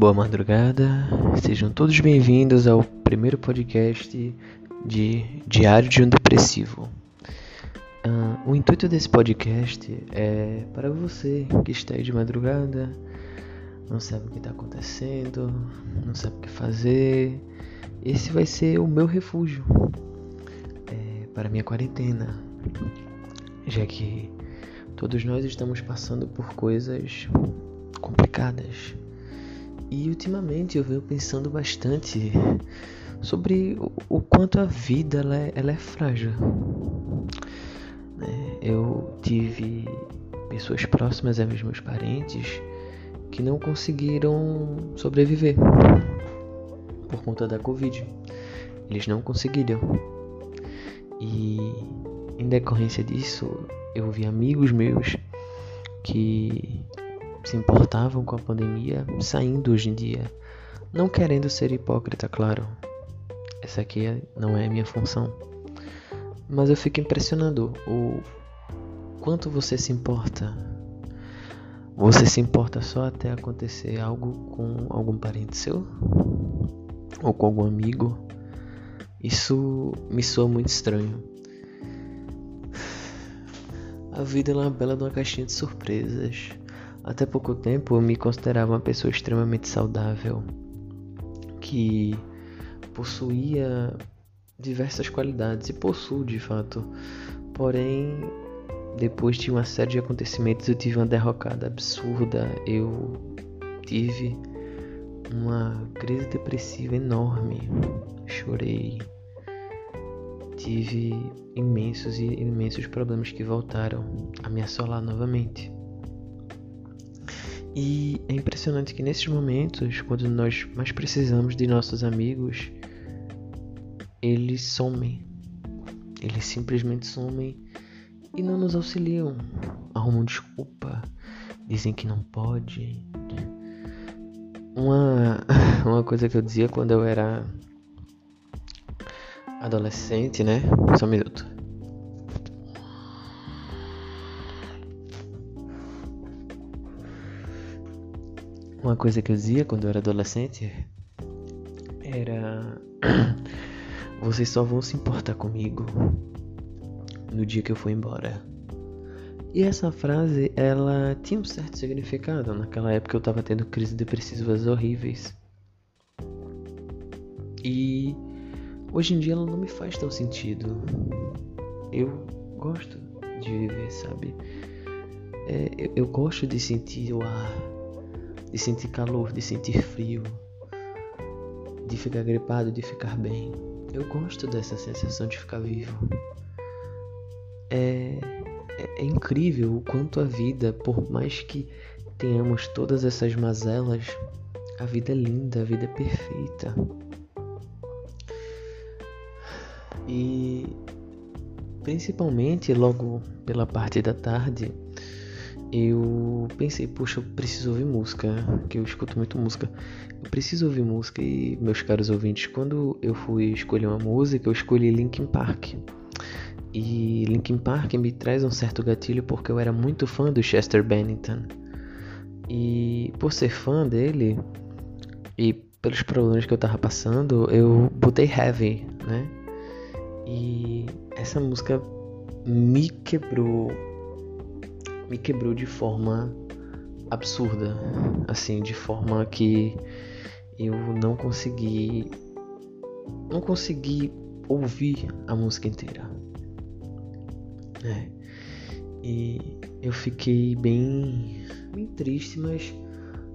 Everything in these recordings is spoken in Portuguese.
boa madrugada. Sejam todos bem-vindos ao primeiro podcast de Diário de um Depressivo. Uh, o intuito desse podcast é para você que está aí de madrugada, não sabe o que está acontecendo, não sabe o que fazer. Esse vai ser o meu refúgio é, para minha quarentena, já que todos nós estamos passando por coisas complicadas. E ultimamente eu venho pensando bastante sobre o, quanto a vida ela é, ela é frágil. É, eu tive pessoas próximas a meus parentes que não conseguiram sobreviver por conta da Covid. Eles não conseguiram. E em decorrência disso, eu vi amigos meus que se importavam com a pandemia saindo hoje em dia. Não querendo ser hipócrita, claro. Essa aqui não é a minha função. Mas eu fico impressionado o quanto você se importa. Você se importa só até acontecer algo com algum parente seu? Ou com algum amigo? Isso me soa muito estranho. A vida é uma bela de uma caixinha de surpresas. Até pouco tempo eu me considerava uma pessoa extremamente saudável, que possuía diversas qualidades e possuo de fato. Porém, depois de uma série de acontecimentos, eu tive uma derrocada absurda. Eu tive uma crise depressiva enorme. Chorei. Tive imensos e imensos problemas que voltaram a me assolar novamente. E é impressionante que nesses momentos, quando nós mais precisamos de nossos amigos, eles somem. Eles simplesmente somem e não nos auxiliam. Arrumam desculpa, dizem que não pode. Uma, uma coisa que eu dizia quando eu era adolescente, né? Só um minuto. Uma coisa que eu dizia quando eu era adolescente era: Vocês só vão se importar comigo no dia que eu for embora. E essa frase, ela tinha um certo significado. Naquela época eu tava tendo crises depressivas horríveis. E hoje em dia ela não me faz tão sentido. Eu gosto de viver, sabe? É, eu, eu gosto de sentir o ar de sentir calor, de sentir frio, de ficar gripado, de ficar bem. Eu gosto dessa sensação de ficar vivo. É, é, é incrível o quanto a vida, por mais que tenhamos todas essas mazelas, a vida é linda, a vida é perfeita. E principalmente logo pela parte da tarde, eu pensei, poxa, eu preciso ouvir música, que eu escuto muito música. Eu preciso ouvir música e, meus caros ouvintes, quando eu fui escolher uma música, eu escolhi Linkin Park. E Linkin Park me traz um certo gatilho porque eu era muito fã do Chester Bennington. E por ser fã dele e pelos problemas que eu tava passando, eu botei Heavy, né? E essa música me quebrou me quebrou de forma absurda, assim, de forma que eu não consegui não consegui ouvir a música inteira. É. E eu fiquei bem bem triste, mas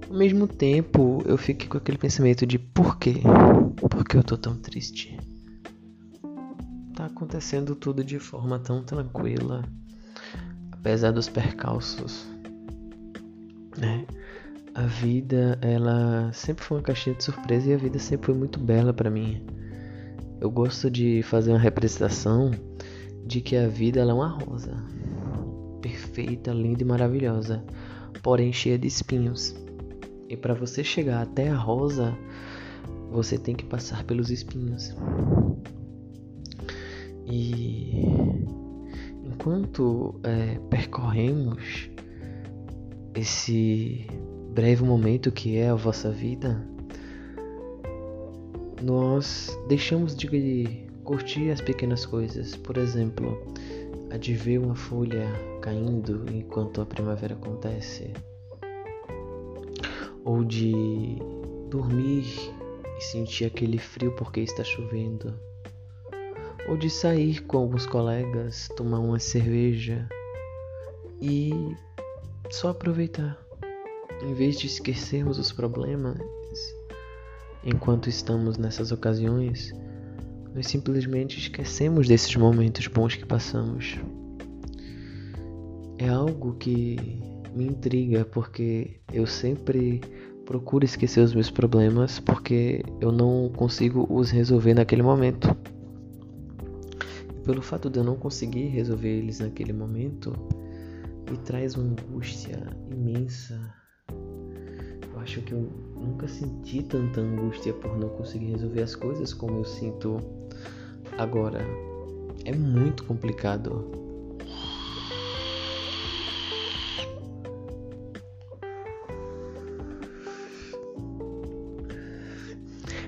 ao mesmo tempo eu fiquei com aquele pensamento de por quê? Por que eu tô tão triste? Tá acontecendo tudo de forma tão tranquila apesar dos percalços, né? A vida, ela sempre foi uma caixinha de surpresa e a vida sempre foi muito bela para mim. Eu gosto de fazer uma representação de que a vida é uma rosa, perfeita, linda e maravilhosa, porém cheia de espinhos. E para você chegar até a rosa, você tem que passar pelos espinhos. E enquanto é, percorremos esse breve momento que é a vossa vida, nós deixamos de curtir as pequenas coisas. Por exemplo, a de ver uma folha caindo enquanto a primavera acontece, ou de dormir e sentir aquele frio porque está chovendo, ou de sair com alguns colegas, tomar uma cerveja e só aproveitar. Em vez de esquecermos os problemas enquanto estamos nessas ocasiões, nós simplesmente esquecemos desses momentos bons que passamos. É algo que me intriga porque eu sempre procuro esquecer os meus problemas porque eu não consigo os resolver naquele momento. Pelo fato de eu não conseguir resolver eles naquele momento, me traz uma angústia imensa. Eu acho que eu nunca senti tanta angústia por não conseguir resolver as coisas como eu sinto agora. É muito complicado.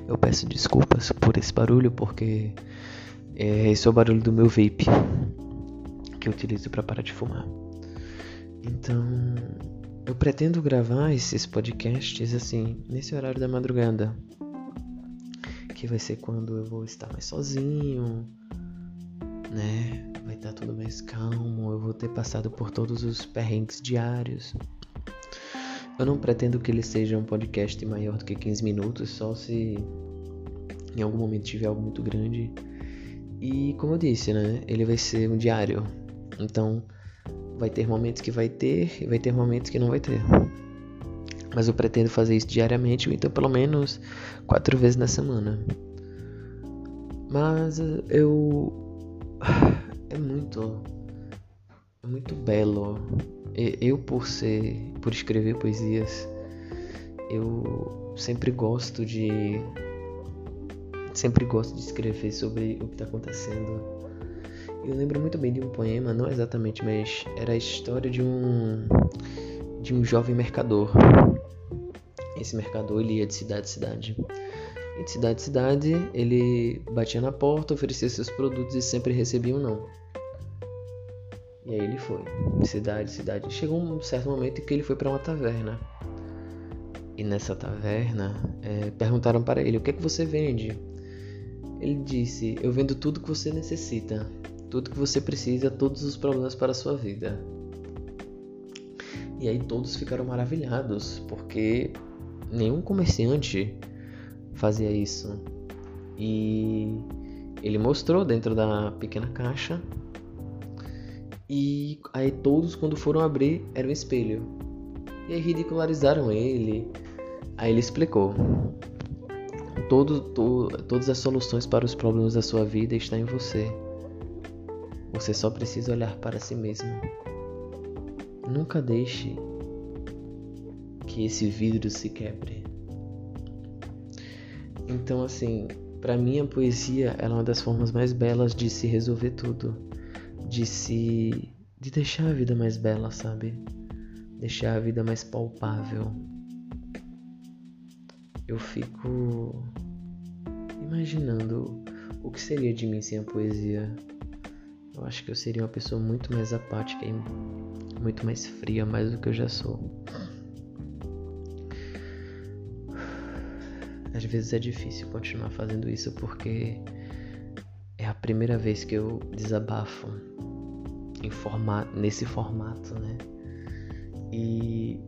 Eu peço desculpas por esse barulho porque é, esse é o barulho do meu vape que eu utilizo para parar de fumar. Então, eu pretendo gravar esses podcasts assim, nesse horário da madrugada. Que vai ser quando eu vou estar mais sozinho, né? Vai estar tudo mais calmo, eu vou ter passado por todos os perrengues diários. Eu não pretendo que ele seja um podcast maior do que 15 minutos, só se em algum momento tiver algo muito grande. E como eu disse, né? Ele vai ser um diário. Então, Vai ter momentos que vai ter e vai ter momentos que não vai ter. Mas eu pretendo fazer isso diariamente, ou então pelo menos quatro vezes na semana. Mas eu. É muito. É muito belo. Eu, por ser. Por escrever poesias, eu sempre gosto de. Sempre gosto de escrever sobre o que está acontecendo eu lembro muito bem de um poema, não exatamente, mas era a história de um de um jovem mercador. Esse mercador ele ia de cidade em cidade. E de cidade em cidade, ele batia na porta, oferecia seus produtos e sempre recebia um não. E aí ele foi, de cidade cidade. Chegou um certo momento em que ele foi para uma taverna. E nessa taverna, é, perguntaram para ele: O que é que você vende? Ele disse: Eu vendo tudo que você necessita tudo que você precisa, todos os problemas para a sua vida. E aí todos ficaram maravilhados, porque nenhum comerciante fazia isso. E ele mostrou dentro da pequena caixa. E aí todos quando foram abrir era um espelho. E aí ridicularizaram ele. Aí ele explicou. Todo, to, todas as soluções para os problemas da sua vida estão em você. Você só precisa olhar para si mesmo. Nunca deixe que esse vidro se quebre. Então, assim, para mim a poesia é uma das formas mais belas de se resolver tudo, de se de deixar a vida mais bela, sabe? Deixar a vida mais palpável. Eu fico imaginando o que seria de mim sem a poesia. Eu acho que eu seria uma pessoa muito mais apática e muito mais fria, mais do que eu já sou. Às vezes é difícil continuar fazendo isso porque é a primeira vez que eu desabafo em formato, nesse formato, né? E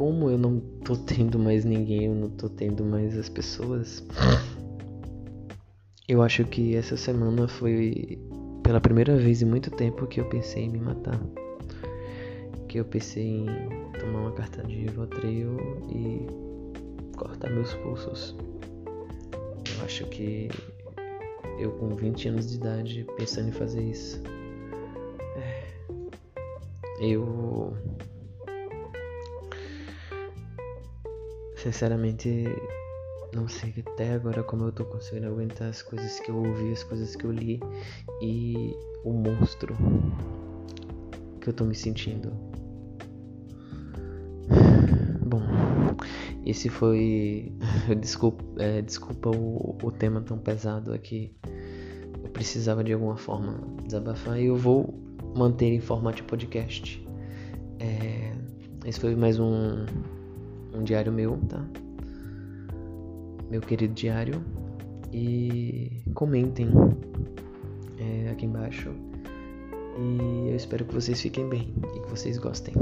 como eu não tô tendo mais ninguém, eu não tô tendo mais as pessoas. Eu acho que essa semana foi pela primeira vez em muito tempo que eu pensei em me matar. Que eu pensei em tomar uma carta de Rivotril e cortar meus pulsos. Eu acho que eu com 20 anos de idade pensando em fazer isso. Eu sinceramente não sei até agora como eu tô conseguindo aguentar as coisas que eu ouvi, as coisas que eu li e o monstro que eu tô me sentindo. Esse foi. desculpa, é, desculpa o, o tema tão pesado aqui. Eu precisava de alguma forma desabafar e eu vou manter em formato de podcast. É, esse foi mais um, um diário meu, tá? Meu querido diário. E comentem é, aqui embaixo. E eu espero que vocês fiquem bem e que vocês gostem.